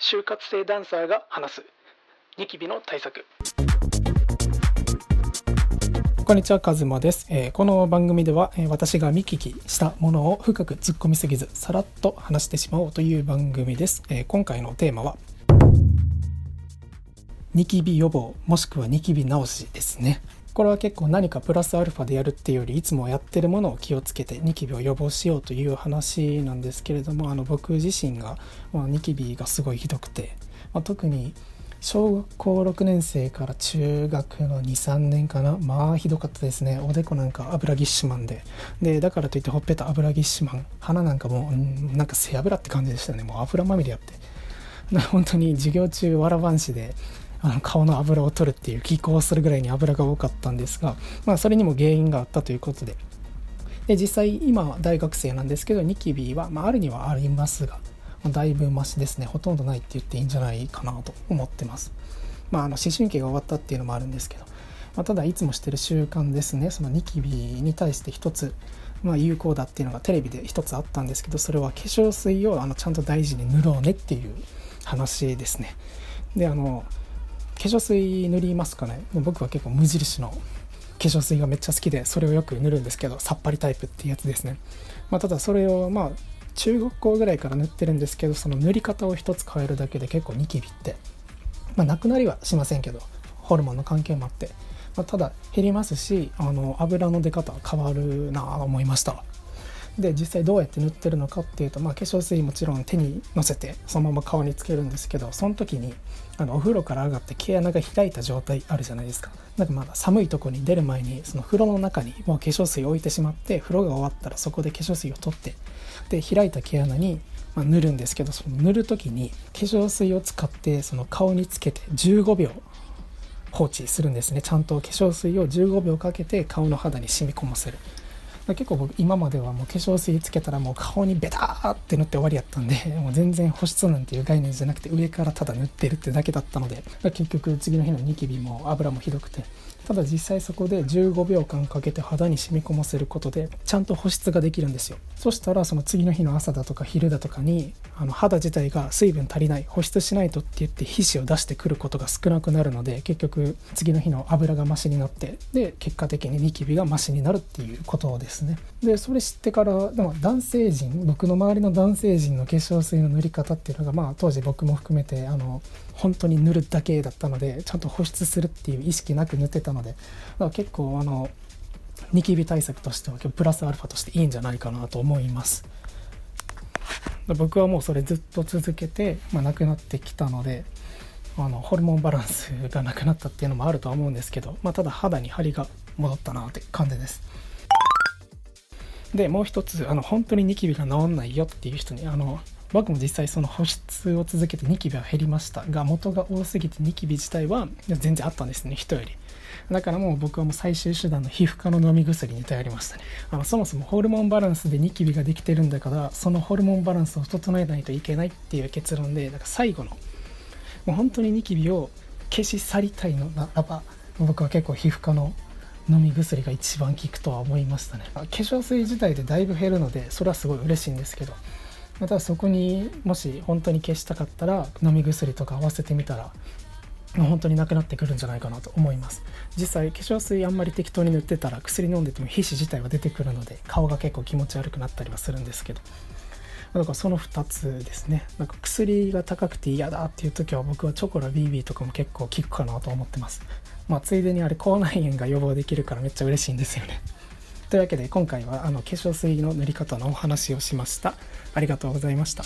就活生ダンサーが話すニキビの対策こんにちは、カズマです、えー、この番組では、えー、私が見聞きしたものを深く突っ込みすぎず、さらっと話してしまおうという番組です。えー、今回のテーマは、ニキビ予防、もしくはニキビ治しですね。これは結構何かプラスアルファでやるっていうよりいつもやってるものを気をつけてニキビを予防しようという話なんですけれどもあの僕自身が、まあ、ニキビがすごいひどくて、まあ、特に小学校6年生から中学の23年かなまあひどかったですね。おでこなんか油ぎっしゅまんで。でだからといってほっぺた油ぎっしゅまん鼻なんかもうなんか背脂って感じでしたね。もう油まみれやって。本当に授業中わらばんしであの顔の油を取るっていう気候をするぐらいに油が多かったんですが、まあ、それにも原因があったということで。で実際今大学生なんですけどニキビは、まあ、あるにはありますが、まあ、だいぶマシですね。ほとんどないって言っていいんじゃないかなと思ってます。まああの思春期が終わったっていうのもあるんですけど、まあ、ただいつもしてる習慣ですね。そのニキビに対して一つまあ、有効だっていうのがテレビで一つあったんですけどそれは化粧水をあのちゃんと大事に塗ろうねっていう話ですね。であの粧水塗りますかね？僕は結構無印の化粧水がめっちゃ好きでそれをよく塗るんですけどさっぱりタイプっていうやつですね、まあ、ただそれをまあ中学校ぐらいから塗ってるんですけどその塗り方を一つ変えるだけで結構ニキビって、まあ、なくなりはしませんけどホルモンの関係もあって、まあ、ただ減りますしあの油の出方は変わるなと思いました。で実際どうやって塗ってるのかっていうと、まあ、化粧水もちろん手にのせてそのまま顔につけるんですけどその時にあのお風呂から上がって毛穴が開いた状態あるじゃないですか。なんかまだ寒いとこに出る前にその風呂の中にもう化粧水を置いてしまって風呂が終わったらそこで化粧水を取ってで開いた毛穴にま塗るんですけどその塗る時に化粧水を使ってその顔につけて15秒放置するんですね。ちゃんと化粧水を15秒かけて顔の肌に染み込ませる。結構僕今まではもう化粧水つけたらもう顔にベターって塗って終わりやったんで もう全然保湿なんていう概念じゃなくて上からただ塗ってるってだけだったので結局次の日のニキビも油もひどくてただ実際そこで15秒間かけて肌に染み込ませることでちゃんと保湿ができるんですよ。そしたらその次の日の朝だとか昼だとかにあの肌自体が水分足りない保湿しないとって言って皮脂を出してくることが少なくなるので結局次の日の油がマシになってで結果的にニキビがマシになるっていうことですね。でそれ知ってからでも男性陣僕の周りの男性陣の化粧水の塗り方っていうのがまあ当時僕も含めてあの本当に塗るだけだったのでちゃんと保湿するっていう意識なく塗ってたのでだから結構あのニキビ対策としてはプラスアルファとしていいんじゃないかなと思います。僕はもうそれずっと続けて、まあ、なくなってきたのであのホルモンバランスがなくなったっていうのもあるとは思うんですけど、まあ、ただ肌に張りが戻ったなって感じです。でもう一つあの本当にニキビが治んないよっていう人にあの僕も実際その保湿を続けてニキビは減りましたが元が多すぎてニキビ自体は全然あったんですね人より。だからもう僕はもう最終手段の皮膚科の飲み薬に頼りましたね。あのそもそもホルモンバランスでニキビができてるんだからそのホルモンバランスを整えないといけないっていう結論でだから最後のもう本当にニキビを消し去りたいのならば僕は結構皮膚科の飲み薬が一番効くとは思いましたね。化粧水自体でだいぶ減るのでそれはすごい嬉しいんですけどまたそこにもし本当に消したかったら飲み薬とか合わせてみたら本当になくなってくるんじゃないかなと思います。実際化粧水あんまり適当に塗ってたら薬飲んでても皮脂自体は出てくるので顔が結構気持ち悪くなったりはするんですけど。だからその2つですね。なんか薬が高くて嫌だっていう時は僕はチョコラ BB とかも結構効くかなと思ってます。まあついでにあれ口内炎が予防できるからめっちゃ嬉しいんですよね。というわけで今回はあの化粧水の塗り方のお話をしました。ありがとうございました。